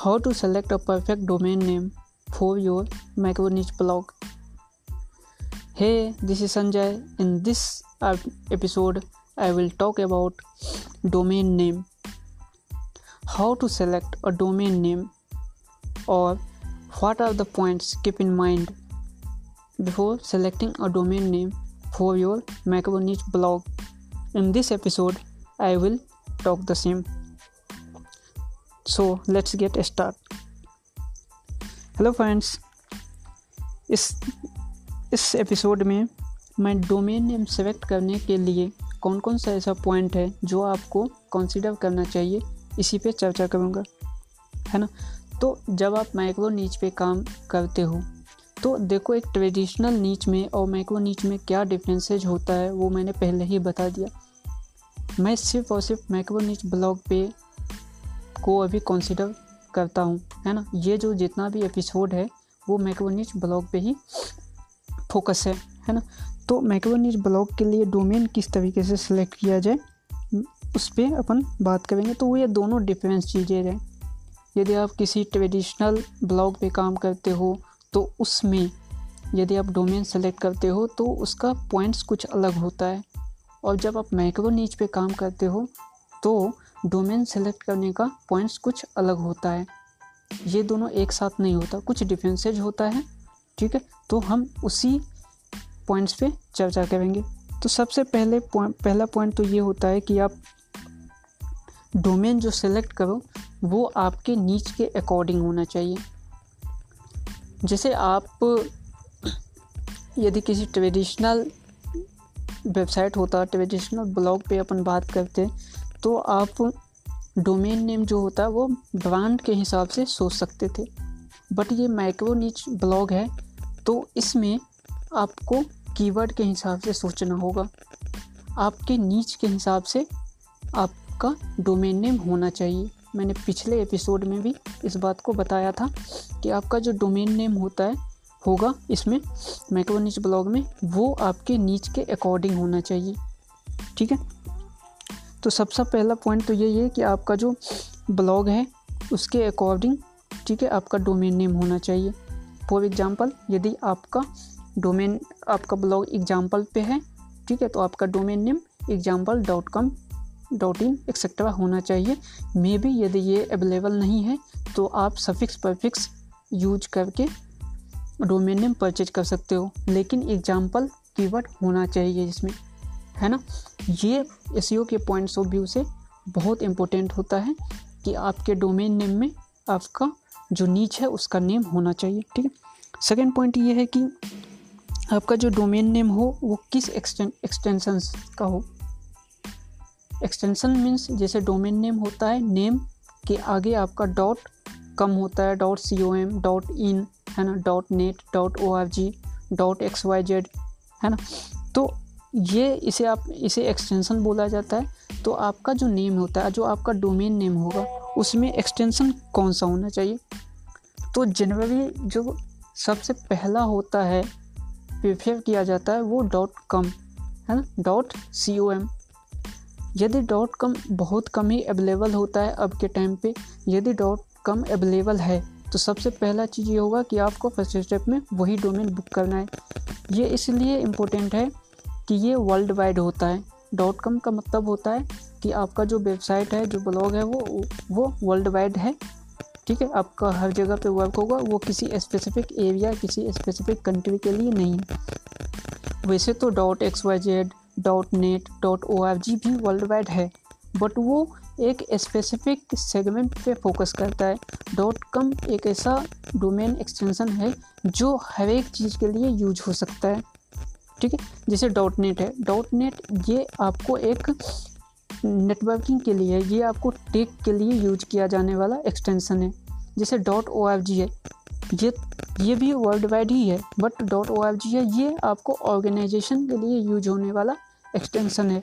How to select a perfect domain name for your micro niche blog. Hey, this is Sanjay. In this episode, I will talk about domain name. How to select a domain name or what are the points keep in mind before selecting a domain name for your micro niche blog. In this episode, I will talk the same. So let's get start hello friends इस इस episode में मैं domain name select करने के लिए कौन कौन सा ऐसा पॉइंट है जो आपको कंसीडर करना चाहिए, इसी पे चर्चा करूँगा। है ना? तो जब आप माइक्रो नीच पे काम करते हो तो देखो एक ट्रेडिशनल नीच में और माइक्रो नीच में क्या डिफरेंसेज होता है, वो मैंने पहले ही बता दिया। मैं सिर्फ़ और सिर्फ़ माइक्रो नीच ब्लॉग पे को अभी कंसिडर करता हूँ, है ना? ये जो जितना भी एपिसोड है, वो मैक्रोनिच ब्लॉग पे ही फोकस है है ना? तो मैक्रोनिच ब्लॉग के लिए डोमेन किस तरीके से सिलेक्ट किया जाए, उस पर अपन बात करेंगे। तो ये दोनों डिफरेंस चीज़ें हैं। यदि आप किसी ट्रेडिशनल ब्लॉग पे काम करते हो तो उसमें यदि आप डोमेन सेलेक्ट करते हो तो उसका पॉइंट्स कुछ अलग होता है। और जब आप मैक्रो नीच पे काम करते हो तो डोमेन सेलेक्ट करने का पॉइंट्स कुछ अलग होता है। ये दोनों एक साथ नहीं होता, कुछ डिफरेंसेज होता है, ठीक है? तो हम उसी पॉइंट्स पे चर्चा करेंगे। तो सबसे पहले पहला पॉइंट तो ये होता है कि आप डोमेन जो सेलेक्ट करो, वो आपके नीच के अकॉर्डिंग होना चाहिए। जैसे आप, यदि किसी ट्रेडिशनल वेबसाइट होता, ट्रेडिशनल ब्लॉग पे अपन बात करते तो आप डोमेन नेम जो होता है वो ब्रांड के हिसाब से सोच सकते थे। बट ये माइक्रो नीच ब्लॉग है तो इसमें आपको कीवर्ड के हिसाब से सोचना होगा। आपके नीच के हिसाब से आपका डोमेन नेम होना चाहिए। मैंने पिछले एपिसोड में भी इस बात को बताया था कि आपका जो डोमेन नेम होता है, होगा इसमें माइक्रो नीच ब्लॉग में, वो आपके नीच के अकॉर्डिंग होना चाहिए। ठीक है? तो सबसे सब पहला पॉइंट तो यही है कि आपका जो ब्लॉग है, उसके अकॉर्डिंग ठीक है, आपका डोमेन नेम होना चाहिए। फॉर एग्ज़ाम्पल यदि आपका डोमेन आपका ब्लॉग एग्ज़ाम्पल पे है, ठीक है तो आपका domain name example dot com dot in etcetera होना चाहिए। मे बी यदि ये अवेलेबल नहीं है तो आप सफिक्स परफिक्स यूज़ करके डोमेन नेम परचेज कर सकते हो। लेकिन एग्ज़ाम्पल कीवर्ड होना चाहिए इसमें है ना? ये एस के पॉइंट्स ऑफ़ व्यू से बहुत इम्पोर्टेंट होता है कि आपके डोमेन नेम में आपका जो नीच है, उसका नेम होना चाहिए, ठीक है? सेकेंड पॉइंट ये है कि आपका जो डोमेन नेम हो, वो किस एक्सटेंशन का हो? एक्सटेंशन मीन्स जैसे डोमेन नेम होता है नेम के आगे आपका डॉट कम होता है dot C O M dot in है ना? Dot net dot O R G dot X Y Z है ना? तो ये इसे आप, इसे एक्सटेंशन बोला जाता है। तो आपका जो नेम होता है, जो आपका डोमेन नेम होगा, उसमें एक्सटेंशन कौन सा होना चाहिए? तो जनरली जो सबसे पहला होता है प्रेफर किया जाता है, वो डॉट कम है ना? डॉट सी ओ एम यदि डॉट कम बहुत कम ही अवेलेबल होता है अब के टाइम पे, यदि डॉट कम अवेलेबल है तो सबसे पहला चीज़ ये होगा कि आपको फ़र्स्ट स्टेप में वही डोमेन बुक करना है। ये इसलिए इम्पोर्टेंट है कि ये वर्ल्ड वाइड होता है। डॉट कॉम का मतलब होता है कि आपका जो वेबसाइट है, जो ब्लॉग है, वो वो वर्ल्ड वाइड है। ठीक है? आपका हर जगह पे वर्क होगा, वो किसी स्पेसिफिक एरिया किसी स्पेसिफिक कंट्री के लिए नहीं। वैसे तो dot X Y Z dot net dot O R G भी वर्ल्ड वाइड है बट वो एक स्पेसिफिक सेगमेंट पे फोकस करता है। डॉट कॉम एक ऐसा डोमेन एक्सटेंशन है, जो हर एक चीज़ के लिए यूज़ हो सकता है। ठीक है? जैसे. डॉट नेट है। डॉट नेट ये आपको एक नेटवर्किंग के लिए, ये आपको टेक के लिए यूज़ किया जाने वाला एक्सटेंशन है। जैसे. डॉट ओ है। ये ये भी वर्ल्ड वाइड ही है बट डॉट ओ है। ये आपको ऑर्गेनाइजेशन के लिए यूज़ होने वाला एक्सटेंशन है।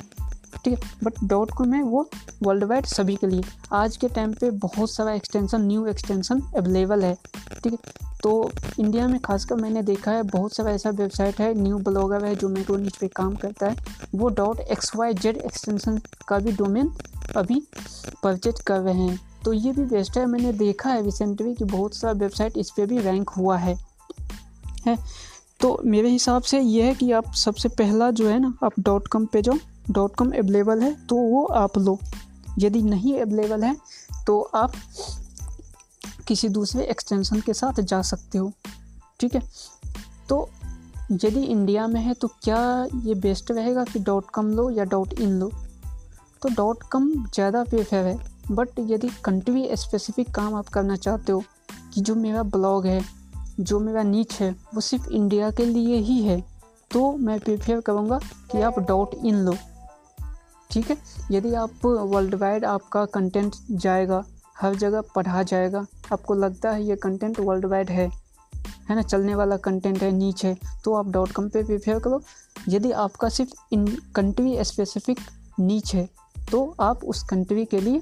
ठीक है। बट डॉट कॉम है वो वर्ल्ड वाइड सभी के लिए। आज के टाइम पे बहुत सारा एक्सटेंशन न्यू एक्सटेंशन अवेलेबल है। ठीक है? तो इंडिया में खासकर मैंने देखा है, बहुत सारा ऐसा वेबसाइट है न्यू ब्लॉगर है जो मेट्रो नीच पे काम करता है। वो dot X Y Z extension का भी डोमेन अभी परचेज कर रहे हैं। तो ये भी बेस्ट है। मैंने देखा है रिसेंटली कि बहुत सारा वेबसाइट इस पर भी रैंक हुआ है। है? तो मेरे हिसाब से ये है कि आप सबसे पहला जो है ना, आप डॉट कॉम पे जाओ। डॉट कॉम अवेलेबल है तो वो आप लो। यदि नहीं अवेलेबल है तो आप किसी दूसरे एक्सटेंशन के साथ जा सकते हो। ठीक है? तो यदि इंडिया में है तो क्या ये बेस्ट रहेगा कि डॉट कॉम लो या डॉट इन लो? तो डॉट कॉम ज़्यादा प्रेफर है बट यदि कंट्री स्पेसिफिक काम आप करना चाहते हो, कि जो मेरा ब्लॉग है, जो मेरा नीच है, वो सिर्फ़ इंडिया के लिए ही है तो मैं प्रेफर करूँगा कि आप डॉट इन लो। ठीक है? यदि आप वर्ल्ड वाइड आपका कंटेंट जाएगा, हर जगह पढ़ा जाएगा, आपको लगता है ये कंटेंट वर्ल्ड वाइड है है ना? चलने वाला कंटेंट है, नीच है तो आप डॉट कॉम पर प्रेफर करो। यदि आपका सिर्फ़ इन कंट्री स्पेसिफिक नीच है तो आप उस कंट्री के लिए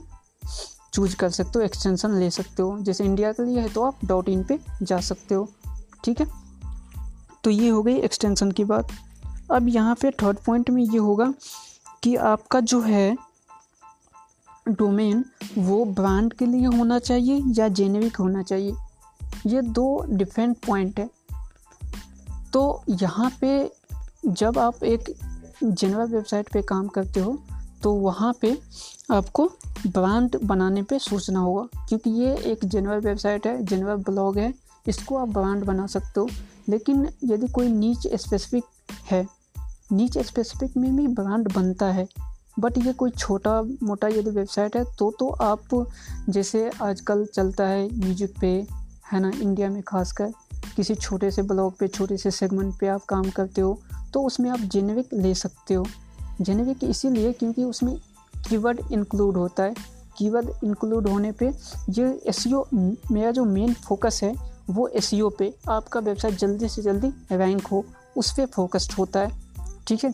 चूज़ कर सकते हो एक्सटेंशन ले सकते हो। जैसे इंडिया के लिए है तो आप डॉट इन पे जा सकते हो, ठीक है? तो ये हो गई एक्सटेंशन की बात। अब यहाँ पे थर्ड पॉइंट में ये होगा कि आपका जो है डोमेन वो ब्रांड के लिए होना चाहिए या जेनेरिक होना चाहिए? ये दो डिफरेंट पॉइंट है। तो यहाँ पे जब आप एक जनरल वेबसाइट पे काम करते हो तो वहाँ पे आपको ब्रांड बनाने पे सोचना होगा। क्योंकि ये एक जनरल वेबसाइट है जनरल ब्लॉग है, इसको आप ब्रांड बना सकते हो। लेकिन यदि कोई नीच स्पेसिफिक है नीच स्पेसिफिक में भी ब्रांड बनता है बट ये कोई छोटा मोटा यदि वेबसाइट है तो तो आप जैसे आजकल चलता है म्यूज़िक पे, है ना इंडिया में खासकर, किसी छोटे से ब्लॉग पे, छोटे से सेगमेंट पे आप काम करते हो तो उसमें आप जेनेरिक ले सकते हो। जेनेरिक इसीलिए क्योंकि उसमें कीवर्ड इंक्लूड होता है। कीवर्ड इंक्लूड होने पे ये एस मेरा जो मेन फोकस है, वो एसईओ पे, आपका वेबसाइट जल्दी से जल्दी रैंक हो, उस पर फोकस्ड होता है। ठीक है?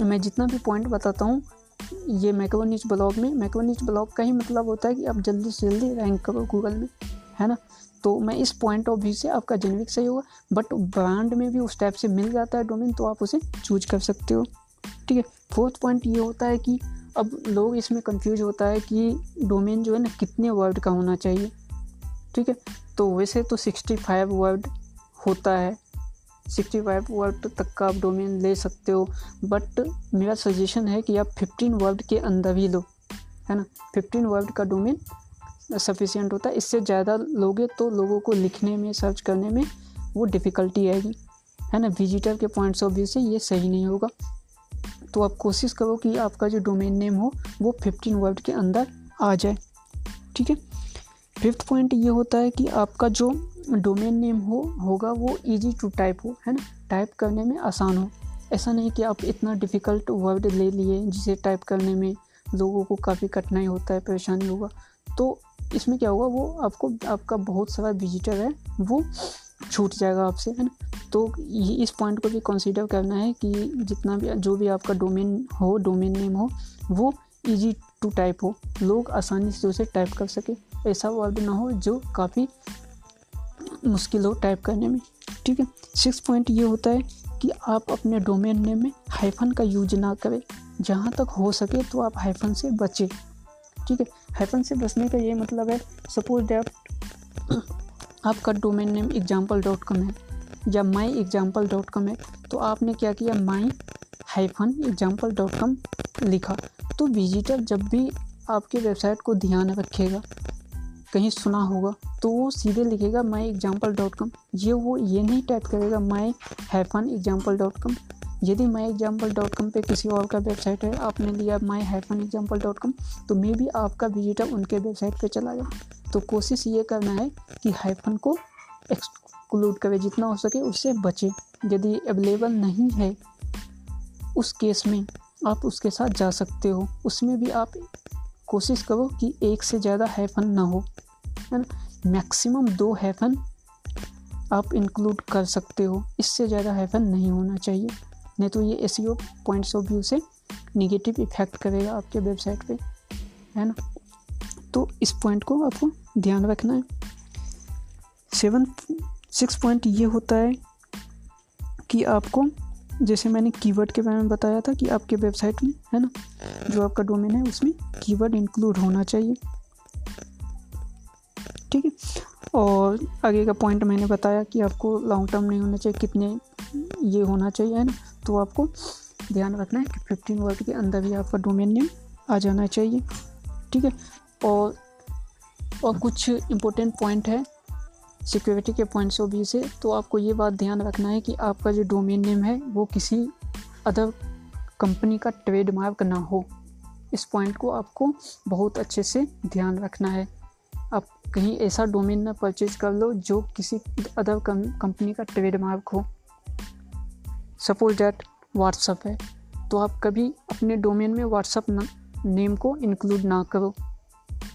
मैं जितना भी पॉइंट बताता हूँ, ये मैक्रोनिच ब्लॉग में मैक्रोनिच ब्लॉग का ही मतलब होता है कि आप जल्दी से जल्दी रैंक करो गूगल में, है ना? तो मैं इस पॉइंट ऑफ़ व्यू से आपका जेनरिक सही होगा बट ब्रांड में भी उस टाइप से मिल जाता है डोमेन तो आप उसे चूज़ कर सकते हो, ठीक है? फोर्थ पॉइंट ये होता है कि अब लोग इसमें कंफ्यूज होता है कि डोमेन जो है ना, कितने वर्ड का होना चाहिए, ठीक है? तो वैसे तो सिक्सटी फाइव वर्ड होता है सिक्सटी फाइव वर्ड तक का आप डोमेन ले सकते हो। बट मेरा सजेशन है कि आप फिफ्टीन वर्ड के अंदर ही लो, है ना? फिफ्टीन वर्ड का डोमेन सफिशियंट होता है। इससे ज़्यादा लोगे तो लोगों को लिखने में, सर्च करने में वो डिफ़िकल्टी आएगी, है ना? विजिटर के पॉइंट्स ऑफ़ व्यू से ये सही नहीं होगा। तो आप कोशिश करो कि आपका जो डोमेन नेम हो, वो फिफ्टीन वर्ड के अंदर आ जाए, ठीक है? फिफ्थ पॉइंट ये होता है कि आपका जो डोमेन नेम हो, होगा वो इजी टू टाइप हो, है ना? टाइप करने में आसान हो। ऐसा नहीं कि आप इतना डिफ़िकल्ट वर्ड ले लिए जिसे टाइप करने में लोगों को काफ़ी कठिनाई होता है, परेशानी होगा। तो इसमें क्या होगा, वो आपको, आपका बहुत सारा विजिटर है, वो छूट जाएगा आपसे, है ना? तो ये, इस पॉइंट को भी कंसीडर करना है कि जितना भी, जो भी आपका डोमेन हो डोमेन नेम हो, वो इजी टू टाइप हो। लोग आसानी से उसे टाइप कर सके। ऐसा वर्ड ना हो जो काफ़ी मुश्किल हो टाइप करने में। ठीक है? सिक्स पॉइंट ये होता है कि आप अपने डोमेन नेम में हाइफन का यूज़ ना करें। जहाँ तक हो सके तो आप हाइफन से बचें। ठीक है? हाइफन से बचने का ये मतलब है सपोज़ डैट आपका domain name example dot com है या माई एग्ज़ाम्पल डॉट कॉम है तो आपने क्या किया? My hyphen example dot com लिखा। तो विजिटर जब भी आपके वेबसाइट को ध्यान रखेगा कहीं सुना होगा तो वो सीधे लिखेगा माई एग्ज़ाम्पल डॉट कॉम ये वो, ये नहीं टाइप करेगा my hyphen example dot com यदि माई एग्ज़ाम्पल डॉट कॉम पर किसी और का वेबसाइट है, आपने लिया my hyphen example dot com तो मे भी आपका विजिटर उनके वेबसाइट पर चला जाए तो कोशिश ये करना है कि हाइफन को एक्सक्लूड करें, जितना हो सके उससे बचे। यदि अवेलेबल नहीं है उस केस में, आप उसके साथ जा सकते हो। उसमें भी आप कोशिश करो कि एक से ज़्यादा हैफन ना हो, है ना? मैक्सिमम दो हैफन आप इंक्लूड कर सकते हो। इससे ज़्यादा हैफन नहीं होना चाहिए। नहीं तो ये एस पॉइंट्स ऑफ़ व्यू से निगेटिव इफ़ेक्ट करेगा आपके वेबसाइट पे, है ना? तो इस पॉइंट को आपको ध्यान रखना है। सेवन सिक्स पॉइंट ये होता है कि आपको जैसे मैंने कीवर्ड के बारे में बताया था कि आपके वेबसाइट में, है ना? जो आपका डोमेन है, उसमें कीवर्ड इंक्लूड होना चाहिए। ठीक है? और आगे का पॉइंट मैंने बताया कि आपको लॉन्ग टर्म नहीं होना चाहिए, कितने ये होना चाहिए, है ना? तो आपको ध्यान रखना है कि फिफ्टीन वर्ड के अंदर भी आपका डोमेन नेम आ जाना चाहिए। ठीक है? और और कुछ इम्पोर्टेंट पॉइंट है सिक्योरिटी के पॉइंट्स ऑफ़ व्यू से तो आपको ये बात ध्यान रखना है कि आपका जो डोमेन नेम है, वो किसी अदर कंपनी का ट्रेडमार्क ना हो। इस पॉइंट को आपको बहुत अच्छे से ध्यान रखना है। आप कहीं ऐसा डोमेन ना परचेज कर लो, जो किसी अदर कंपनी का ट्रेडमार्क हो। सपोज़ डैट व्हाट्सअप है तो आप कभी अपने डोमेन में व्हाट्सअप नेम को इंक्लूड ना करो।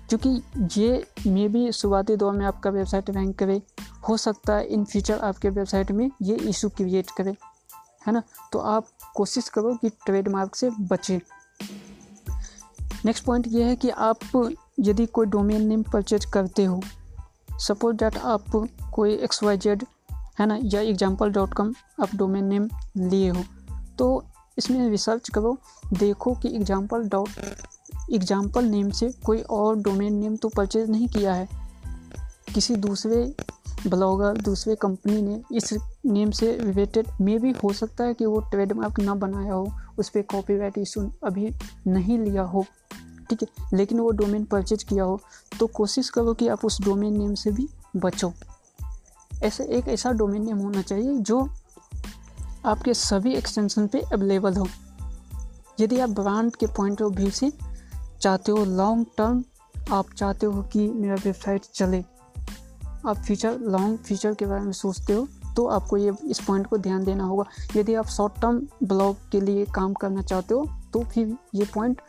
क्योंकि ये मे भी शुरुआती दौर में आपका वेबसाइट रैंक करे, हो सकता है इन फ्यूचर आपके वेबसाइट में ये इशू क्रिएट करे, है ना? तो आप कोशिश करो कि ट्रेडमार्क से बचें। नेक्स्ट पॉइंट ये है कि आप यदि कोई डोमेन नेम परचेज करते हो सपोज़ डैट आप कोई एक्स वाई जेड है ना? या एग्ज़ाम्पल डॉट कॉम आप डोमेन नेम लिए हो तो इसमें रिसर्च करो, देखो कि एग्ज़ाम्पल डॉट एग्ज़ाम्पल नेम से कोई और डोमेन नेम तो परचेज नहीं किया है। किसी दूसरे ब्लॉगर दूसरे कंपनी ने इस नेम से रिलेटेड मे भी हो सकता है कि वो ट्रेडमार्क ना बनाया हो, उस पर कॉपी कॉपीराइट इशू अभी नहीं लिया हो। ठीक है, लेकिन वो डोमेन परचेज किया हो तो कोशिश करो कि आप उस डोमेन नेम से भी बचो। ऐसे एक ऐसा डोमेन नेम होना चाहिए जो आपके सभी एक्सटेंशन पे अवेलेबल हो। यदि आप ब्रांड के पॉइंट ऑफ़ व्यू से चाहते हो लॉन्ग टर्म आप चाहते हो कि मेरा वेबसाइट चले। आप फ्यूचर लॉन्ग फ्यूचर के बारे में सोचते हो तो आपको ये, इस पॉइंट को ध्यान देना होगा। यदि आप शॉर्ट टर्म ब्लॉग के लिए काम करना चाहते हो तो फिर ये पॉइंट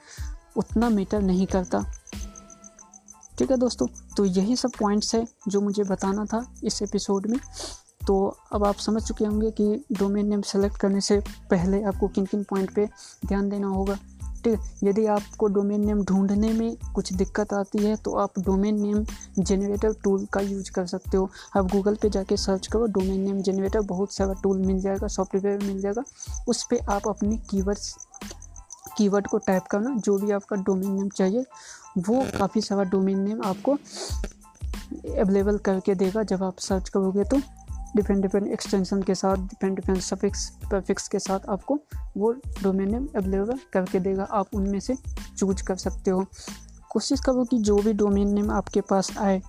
उतना मैटर नहीं करता। ठीक है दोस्तों? तो यही सब पॉइंट्स है जो मुझे बताना था इस एपिसोड में। तो अब आप समझ चुके होंगे कि डोमेन नेम सेलेक्ट करने से पहले आपको किन किन पॉइंट पे ध्यान देना होगा। ठीक है यदि आपको डोमेन नेम ढूँढने में कुछ दिक्कत आती है तो आप डोमेन नेम जनरेटर टूल का यूज़ कर सकते हो। आप गूगल पे जाके सर्च करो डोमेन नेम जनरेटर बहुत सारा टूल मिल जाएगा सॉफ्टवेयर मिल जाएगा। उस पर आप अपने कीवर्ड्स कीवर्ड को टाइप करना, जो भी आपका डोमेन नेम चाहिए, वो काफ़ी सारा डोमेन नेम आपको अवेलेबल करके देगा। जब आप सर्च करोगे तो डिफरेंट डिफरेंट एक्सटेंशन के साथ, डिफरेंट डिफरेंट सफिक्स परफिक्स के साथ आपको वो डोमेन नेम अवेलेबल करके देगा। आप उनमें से चूज़ कर सकते हो। कोशिश करो कि जो भी डोमेन नेम आपके पास आए,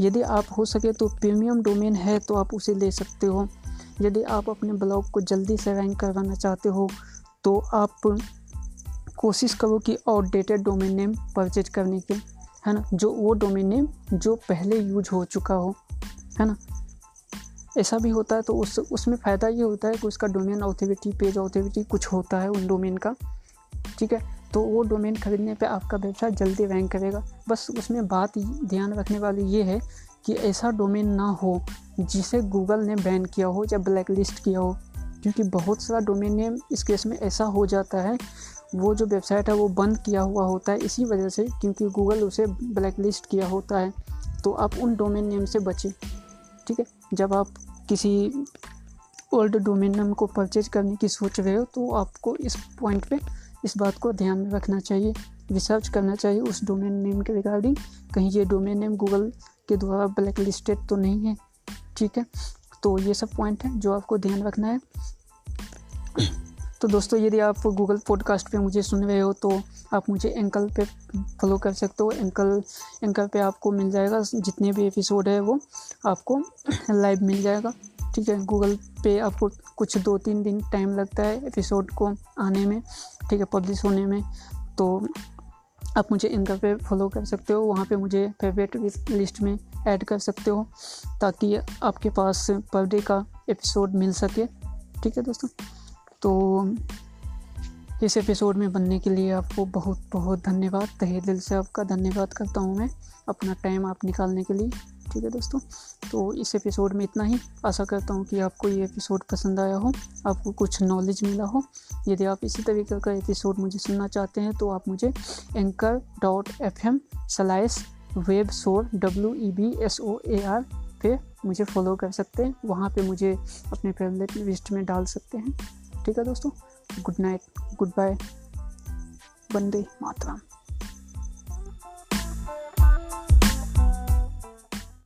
यदि आप हो सके तो प्रीमियम डोमेन है तो आप उसे ले सकते हो। यदि आप अपने ब्लॉग को जल्दी से रैंक करवाना चाहते हो तो आप कोशिश करो कि आउटडेटेड डोमेन नेम परचेज करने के, है ना? जो वो डोमेन नेम जो पहले यूज़ हो चुका हो, है ना? ऐसा भी होता है तो उस, उसमें फ़ायदा ये होता है कि उसका डोमेन ऑथोरिटी पेज ऑथोरिटी कुछ होता है उन डोमेन का, ठीक है? तो वो डोमेन खरीदने पे आपका व्यवसाय जल्दी रैंक करेगा। बस उसमें बात ध्यान रखने वाली ये है कि ऐसा डोमेन ना हो जिसे गूगल ने बैन किया हो या ब्लैक लिस्ट किया हो, क्योंकि बहुत सारा डोमेन नेम इस केस में ऐसा हो जाता है, वो जो वेबसाइट है वो बंद किया हुआ होता है इसी वजह से क्योंकि गूगल उसे ब्लैक लिस्ट किया होता है तो आप उन डोमेन नेम से बचें, ठीक है? जब आप किसी ओल्ड डोमेन को परचेज करने की सोच रहे हो तो आपको इस पॉइंट पे इस बात को ध्यान में रखना चाहिए रिसर्च करना चाहिए उस डोमेन नेम के रिगार्डिंग कहीं ये डोमेन नेम गूगल के द्वारा ब्लैक लिस्टेड तो नहीं है, ठीक है? तो ये सब पॉइंट हैं जो आपको ध्यान रखना है। तो दोस्तों, यदि आप गूगल पॉडकास्ट पे मुझे सुन रहे हो तो आप मुझे एंकल पे फॉलो कर सकते हो। एंकल एंकल पे आपको मिल जाएगा, जितने भी एपिसोड है वो आपको लाइव मिल जाएगा। ठीक है गूगल पे आपको कुछ दो तीन दिन टाइम लगता है एपिसोड को आने में, ठीक है पब्लिश होने में। तो आप मुझे एंकर पे फॉलो कर सकते हो, वहाँ पे मुझे फेवरेट लिस्ट में ऐड कर सकते हो, ताकि आपके पास पर डे का एपिसोड मिल सके। ठीक है दोस्तों? तो इस एपिसोड में बनने के लिए आपको बहुत बहुत धन्यवाद। तहे दिल से आपका धन्यवाद करता हूँ मैं अपना टाइम आप निकालने के लिए। ठीक है दोस्तों? तो इस एपिसोड में इतना ही। आशा करता हूँ कि आपको ये एपिसोड पसंद आया हो, आपको कुछ नॉलेज मिला हो। यदि आप इसी तरीके का एपिसोड मुझे सुनना चाहते हैं तो आप मुझे anchor dot F M slash web soar W E B S O A R पे मुझे फॉलो कर सकते हैं। वहाँ पे मुझे अपने फेवरेट लिस्ट में डाल सकते हैं। ठीक है दोस्तों। Good night good bye Vande Mataram.